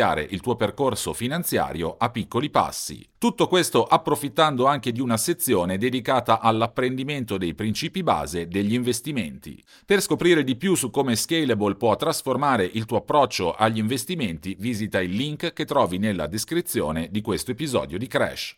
iniziare il tuo percorso finanziario a piccoli passi. Tutto questo approfittando anche di una sezione dedicata all'apprendimento dei principi base degli investimenti. Per scoprire di più su come Scalable può trasformare il tuo approccio agli investimenti, visita il link che trovi nella descrizione di questo episodio di Crash.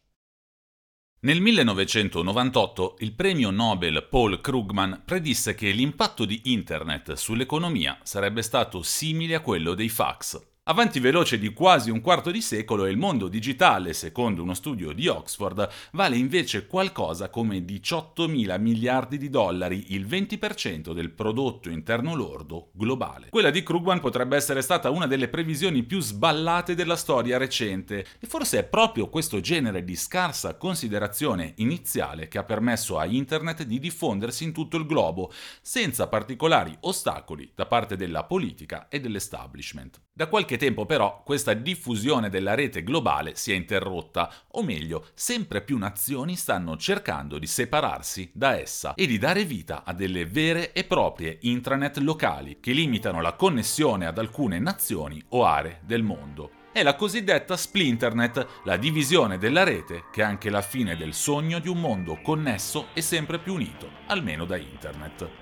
Nel 1998 il premio Nobel Paul Krugman predisse che l'impatto di Internet sull'economia sarebbe stato simile a quello dei fax. Avanti veloce di quasi un quarto di secolo, il mondo digitale, secondo uno studio di Oxford, vale invece qualcosa come 18 mila miliardi di dollari, il 20% del prodotto interno lordo globale. Quella di Krugman potrebbe essere stata una delle previsioni più sballate della storia recente, e forse è proprio questo genere di scarsa considerazione iniziale che ha permesso a Internet di diffondersi in tutto il globo, senza particolari ostacoli da parte della politica e dell'establishment. Da qualche tempo però questa diffusione della rete globale si è interrotta, o meglio, sempre più nazioni stanno cercando di separarsi da essa e di dare vita a delle vere e proprie intranet locali che limitano la connessione ad alcune nazioni o aree del mondo. È la cosiddetta Splinternet, la divisione della rete che è anche la fine del sogno di un mondo connesso e sempre più unito, almeno da internet.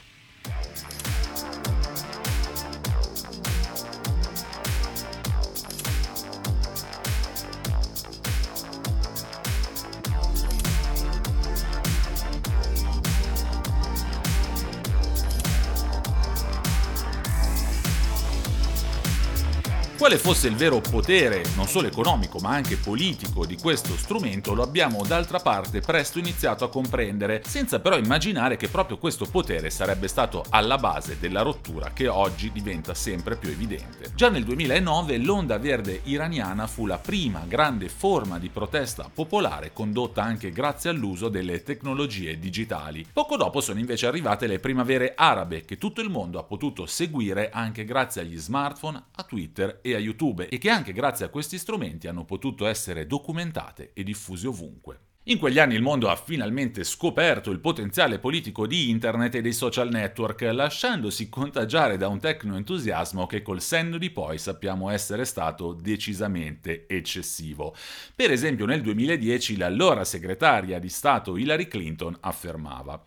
Quale fosse il vero potere, non solo economico ma anche politico di questo strumento lo abbiamo d'altra parte presto iniziato a comprendere, senza però immaginare che proprio questo potere sarebbe stato alla base della rottura che oggi diventa sempre più evidente. Già nel 2009 l'onda verde iraniana fu la prima grande forma di protesta popolare condotta anche grazie all'uso delle tecnologie digitali. Poco dopo sono invece arrivate le primavere arabe che tutto il mondo ha potuto seguire anche grazie agli smartphone, a Twitter e a YouTube e che anche grazie a questi strumenti hanno potuto essere documentate e diffuse ovunque. In quegli anni il mondo ha finalmente scoperto il potenziale politico di internet e dei social network, lasciandosi contagiare da un tecno-entusiasmo che col senno di poi sappiamo essere stato decisamente eccessivo. Per esempio nel 2010 l'allora segretaria di Stato Hillary Clinton affermava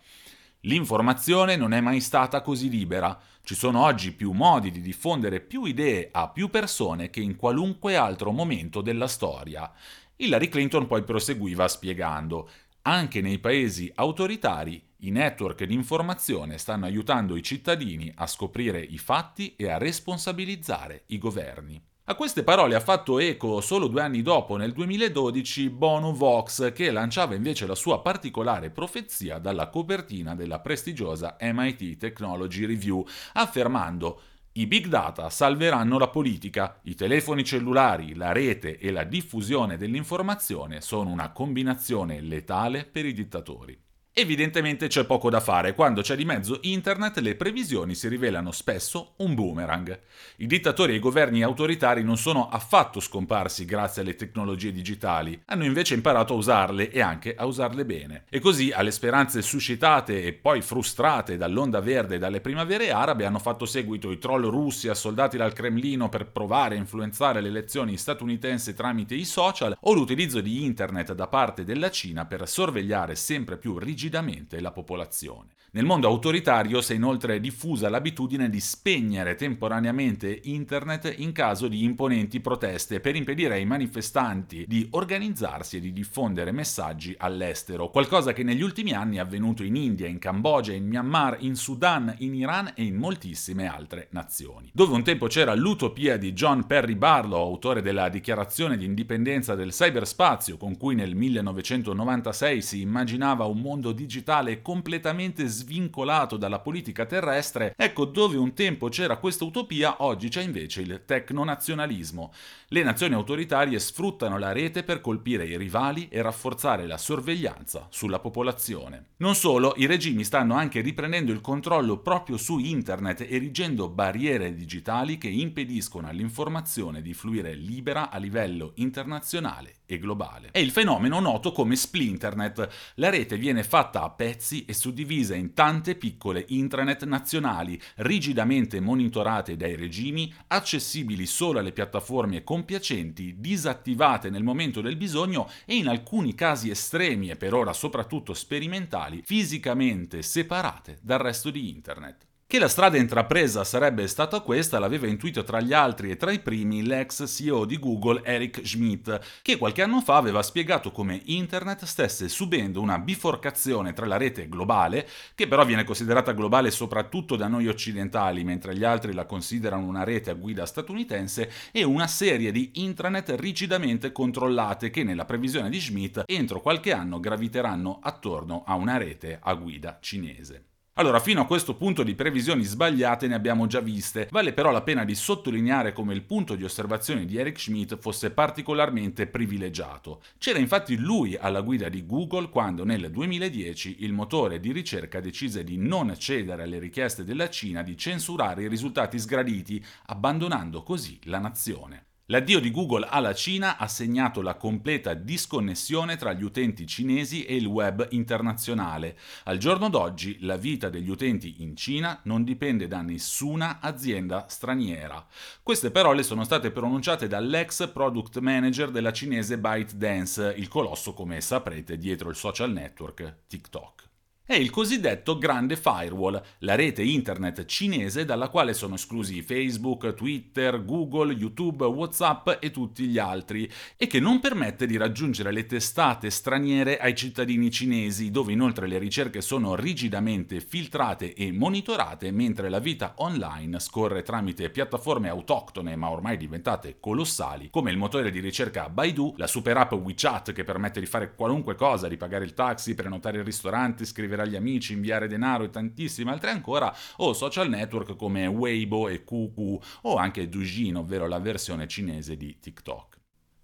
L'informazione non è mai stata così libera. Ci sono oggi più modi di diffondere più idee a più persone che in qualunque altro momento della storia. Hillary Clinton poi proseguiva spiegando anche nei paesi autoritari i network di informazione stanno aiutando i cittadini a scoprire i fatti e a responsabilizzare i governi. A queste parole ha fatto eco solo due anni dopo, nel 2012, Bono Vox, che lanciava invece la sua particolare profezia dalla copertina della prestigiosa MIT Technology Review, affermando i big data salveranno la politica, i telefoni cellulari, la rete e la diffusione dell'informazione sono una combinazione letale per i dittatori. Evidentemente c'è poco da fare, quando c'è di mezzo internet le previsioni si rivelano spesso un boomerang. I dittatori e i governi autoritari non sono affatto scomparsi grazie alle tecnologie digitali, hanno invece imparato a usarle e anche a usarle bene. E così alle speranze suscitate e poi frustrate dall'onda verde e dalle primavere arabe hanno fatto seguito i troll russi assoldati dal Cremlino per provare a influenzare le elezioni statunitensi tramite i social o l'utilizzo di internet da parte della Cina per sorvegliare sempre più rigidamente rigidamente la popolazione. Nel mondo autoritario si è inoltre diffusa l'abitudine di spegnere temporaneamente internet in caso di imponenti proteste per impedire ai manifestanti di organizzarsi e di diffondere messaggi all'estero, qualcosa che negli ultimi anni è avvenuto in India, in Cambogia, in Myanmar, in Sudan, in Iran e in moltissime altre nazioni. Dove un tempo c'era l'utopia di John Perry Barlow, autore della Dichiarazione di indipendenza del cyberspazio, con cui nel 1996 si immaginava un mondo digitale completamente sviluppato svincolato dalla politica terrestre, ecco dove un tempo c'era questa utopia, oggi c'è invece il tecnonazionalismo. Le nazioni autoritarie sfruttano la rete per colpire i rivali e rafforzare la sorveglianza sulla popolazione. Non solo, i regimi stanno anche riprendendo il controllo proprio su internet, erigendo barriere digitali che impediscono all'informazione di fluire libera a livello internazionale e globale. È il fenomeno noto come splinternet. La rete viene fatta a pezzi e suddivisa in tante piccole intranet nazionali, rigidamente monitorate dai regimi, accessibili solo alle piattaforme compiacenti, disattivate nel momento del bisogno e in alcuni casi estremi e per ora soprattutto sperimentali, fisicamente separate dal resto di internet. Che la strada intrapresa sarebbe stata questa l'aveva intuito tra gli altri e tra i primi l'ex CEO di Google Eric Schmidt, che qualche anno fa aveva spiegato come Internet stesse subendo una biforcazione tra la rete globale, che però viene considerata globale soprattutto da noi occidentali, mentre gli altri la considerano una rete a guida statunitense, e una serie di intranet rigidamente controllate che nella previsione di Schmidt entro qualche anno graviteranno attorno a una rete a guida cinese. Allora, fino a questo punto di previsioni sbagliate ne abbiamo già viste, vale però la pena di sottolineare come il punto di osservazione di Eric Schmidt fosse particolarmente privilegiato. C'era infatti lui alla guida di Google quando nel 2010 il motore di ricerca decise di non cedere alle richieste della Cina di censurare i risultati sgraditi, abbandonando così la nazione. L'addio di Google alla Cina ha segnato la completa disconnessione tra gli utenti cinesi e il web internazionale. Al giorno d'oggi la vita degli utenti in Cina non dipende da nessuna azienda straniera. Queste parole sono state pronunciate dall'ex product manager della cinese ByteDance, il colosso come saprete dietro il social network TikTok è il cosiddetto grande firewall, la rete internet cinese dalla quale sono esclusi Facebook, Twitter, Google, YouTube, WhatsApp e tutti gli altri, e che non permette di raggiungere le testate straniere ai cittadini cinesi, dove inoltre le ricerche sono rigidamente filtrate e monitorate, mentre la vita online scorre tramite piattaforme autoctone ma ormai diventate colossali, come il motore di ricerca Baidu, la super app WeChat che permette di fare qualunque cosa, di pagare il taxi, prenotare il ristorante, scrivere scrivere agli amici, inviare denaro e tantissime altre ancora, o social network come Weibo e QQ o anche Douyin, ovvero la versione cinese di TikTok.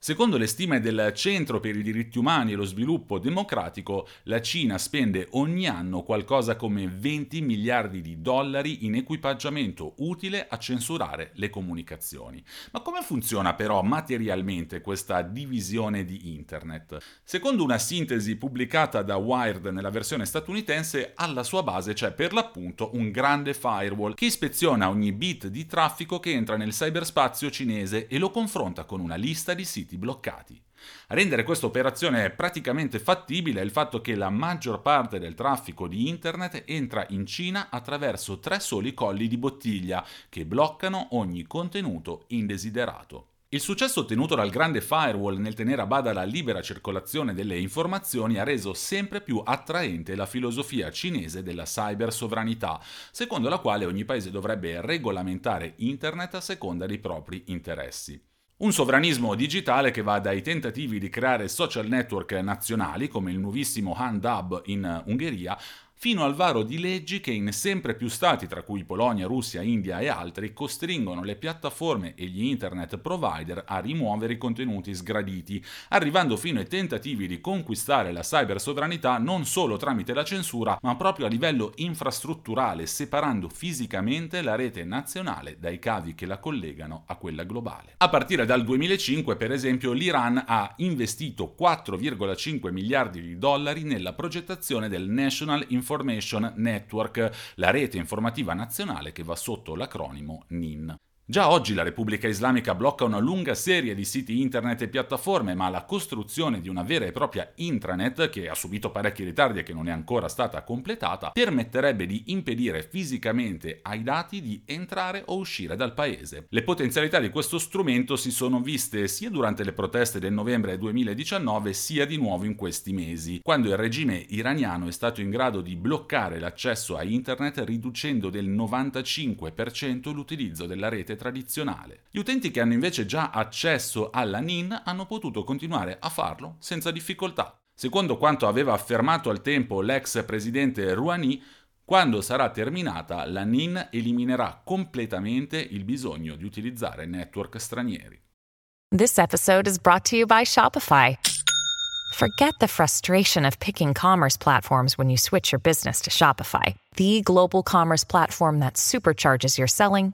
Secondo le stime del Centro per i diritti umani e lo sviluppo democratico, la Cina spende ogni anno qualcosa come 20 miliardi di dollari in equipaggiamento utile a censurare le comunicazioni. Ma come funziona però materialmente questa divisione di Internet? Secondo una sintesi pubblicata da Wired nella versione statunitense, alla sua base c'è per l'appunto un grande firewall che ispeziona ogni bit di traffico che entra nel cyberspazio cinese e lo confronta con una lista di siti siti bloccati. A rendere questa operazione praticamente fattibile è il fatto che la maggior parte del traffico di Internet entra in Cina attraverso tre soli colli di bottiglia che bloccano ogni contenuto indesiderato. Il successo ottenuto dal grande firewall nel tenere a bada la libera circolazione delle informazioni ha reso sempre più attraente la filosofia cinese della cybersovranità, secondo la quale ogni paese dovrebbe regolamentare Internet a seconda dei propri interessi. Un sovranismo digitale che va dai tentativi di creare social network nazionali, come il nuovissimo Handab in Ungheria, fino al varo di leggi che in sempre più stati, tra cui Polonia, Russia, India e altri, costringono le piattaforme e gli internet provider a rimuovere i contenuti sgraditi, arrivando fino ai tentativi di conquistare la cybersovranità non solo tramite la censura, ma proprio a livello infrastrutturale, separando fisicamente la rete nazionale dai cavi che la collegano a quella globale. A partire dal 2005, per esempio, l'Iran ha investito 4,5 miliardi di dollari nella progettazione del National Information Information Network, la rete informativa nazionale che va sotto l'acronimo NIN. Già oggi la Repubblica Islamica blocca una lunga serie di siti internet e piattaforme, ma la costruzione di una vera e propria intranet, che ha subito parecchi ritardi e che non è ancora stata completata, permetterebbe di impedire fisicamente ai dati di entrare o uscire dal paese. Le potenzialità di questo strumento si sono viste sia durante le proteste del novembre 2019 sia di nuovo in questi mesi, quando il regime iraniano è stato in grado di bloccare l'accesso a internet riducendo del 95% l'utilizzo della rete tradizionale. Gli utenti che hanno invece già accesso alla NIN hanno potuto continuare a farlo senza difficoltà. Secondo quanto aveva affermato al tempo l'ex presidente Rouhani, quando sarà terminata, la NIN eliminerà completamente il bisogno di utilizzare network stranieri. This episode is brought to you by Shopify. Forget the frustration of picking commerce platforms when you switch your business to Shopify, the global commerce platform that supercharges your selling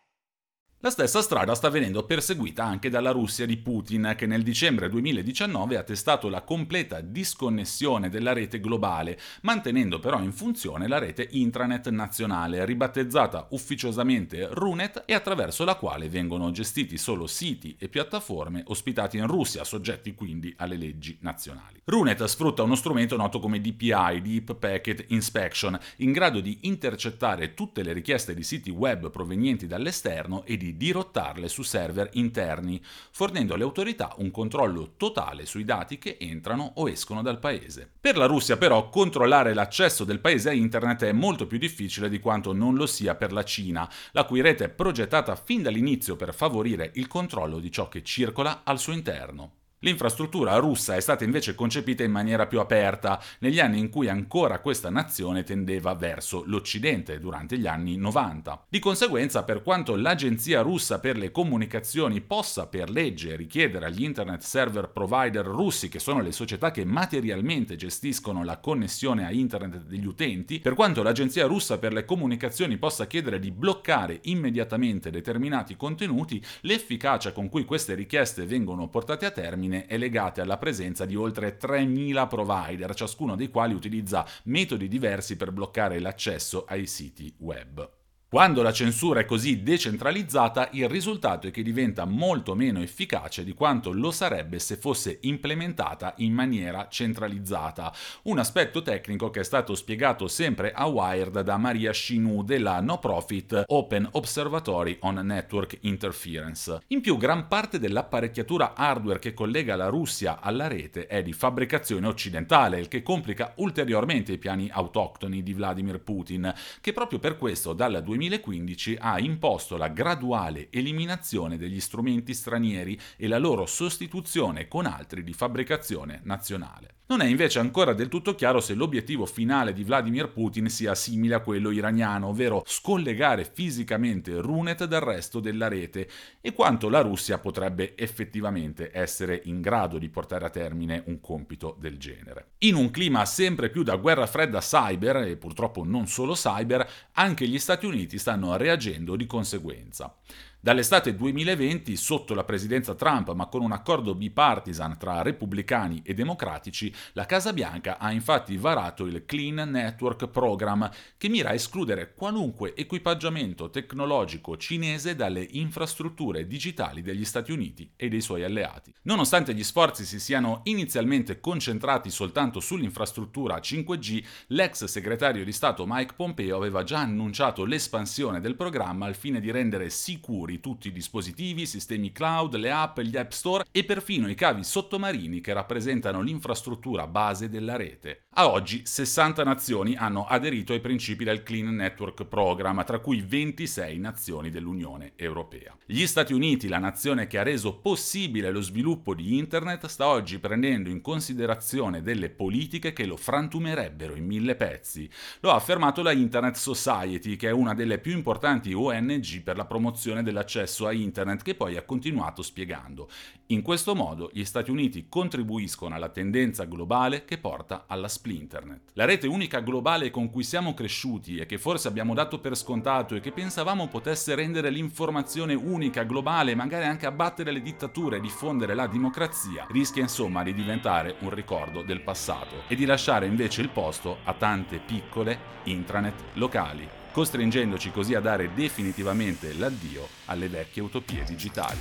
La stessa strada sta venendo perseguita anche dalla Russia di Putin, che nel dicembre 2019 ha testato la completa disconnessione della rete globale, mantenendo però in funzione la rete intranet nazionale, ribattezzata ufficiosamente Runet e attraverso la quale vengono gestiti solo siti e piattaforme ospitati in Russia, soggetti quindi alle leggi nazionali. Runet sfrutta uno strumento noto come DPI, Deep Packet Inspection, in grado di intercettare tutte le richieste di siti web provenienti dall'esterno e di dirottarle su server interni, fornendo alle autorità un controllo totale sui dati che entrano o escono dal paese. Per la Russia però controllare l'accesso del paese a internet è molto più difficile di quanto non lo sia per la Cina, la cui rete è progettata fin dall'inizio per favorire il controllo di ciò che circola al suo interno. L'infrastruttura russa è stata invece concepita in maniera più aperta negli anni in cui ancora questa nazione tendeva verso l'Occidente, durante gli anni 90. Di conseguenza, per quanto l'Agenzia russa per le comunicazioni possa per legge richiedere agli internet server provider russi, che sono le società che materialmente gestiscono la connessione a internet degli utenti, per quanto l'Agenzia russa per le comunicazioni possa chiedere di bloccare immediatamente determinati contenuti, l'efficacia con cui queste richieste vengono portate a termine termine è legate alla presenza di oltre 3.000 provider, ciascuno dei quali utilizza metodi diversi per bloccare l'accesso ai siti web. Quando la censura è così decentralizzata, il risultato è che diventa molto meno efficace di quanto lo sarebbe se fosse implementata in maniera centralizzata. Un aspetto tecnico che è stato spiegato sempre a Wired da Maria Shinou della no profit Open Observatory on Network Interference. In più, gran parte dell'apparecchiatura hardware che collega la Russia alla rete è di fabbricazione occidentale, il che complica ulteriormente i piani autoctoni di Vladimir Putin, che proprio per questo dal 2000 2015 ha imposto la graduale eliminazione degli strumenti stranieri e la loro sostituzione con altri di fabbricazione nazionale. Non è invece ancora del tutto chiaro se l'obiettivo finale di Vladimir Putin sia simile a quello iraniano, ovvero scollegare fisicamente Runet dal resto della rete, e quanto la Russia potrebbe effettivamente essere in grado di portare a termine un compito del genere. In un clima sempre più da guerra fredda cyber, e purtroppo non solo cyber, anche gli Stati Uniti stanno reagendo di conseguenza. Dall'estate 2020, sotto la presidenza Trump, ma con un accordo bipartisan tra repubblicani e democratici, la Casa Bianca ha infatti varato il Clean Network Program, che mira a escludere qualunque equipaggiamento tecnologico cinese dalle infrastrutture digitali degli Stati Uniti e dei suoi alleati. Nonostante gli sforzi si siano inizialmente concentrati soltanto sull'infrastruttura 5G, l'ex segretario di Stato Mike Pompeo aveva già annunciato l'espansione del programma al fine di rendere sicuri sicuri tutti i dispositivi, i sistemi cloud, le app, gli app store e perfino i cavi sottomarini che rappresentano l'infrastruttura base della rete. A oggi 60 nazioni hanno aderito ai principi del Clean Network Program, tra cui 26 nazioni dell'Unione Europea. Gli Stati Uniti, la nazione che ha reso possibile lo sviluppo di Internet, sta oggi prendendo in considerazione delle politiche che lo frantumerebbero in mille pezzi. Lo ha affermato la Internet Society, che è una delle più importanti ONG per la promozione della d'accesso a internet che poi ha continuato spiegando. In questo modo gli Stati Uniti contribuiscono alla tendenza globale che porta alla splinternet. La rete unica globale con cui siamo cresciuti e che forse abbiamo dato per scontato e che pensavamo potesse rendere l'informazione unica globale, magari anche abbattere le dittature e diffondere la democrazia, rischia insomma di diventare un ricordo del passato e di lasciare invece il posto a tante piccole intranet locali costringendoci così a dare definitivamente l'addio alle vecchie utopie digitali.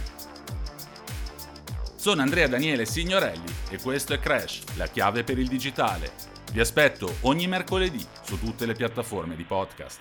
Sono Andrea Daniele Signorelli e questo è Crash, la chiave per il digitale. Vi aspetto ogni mercoledì su tutte le piattaforme di podcast.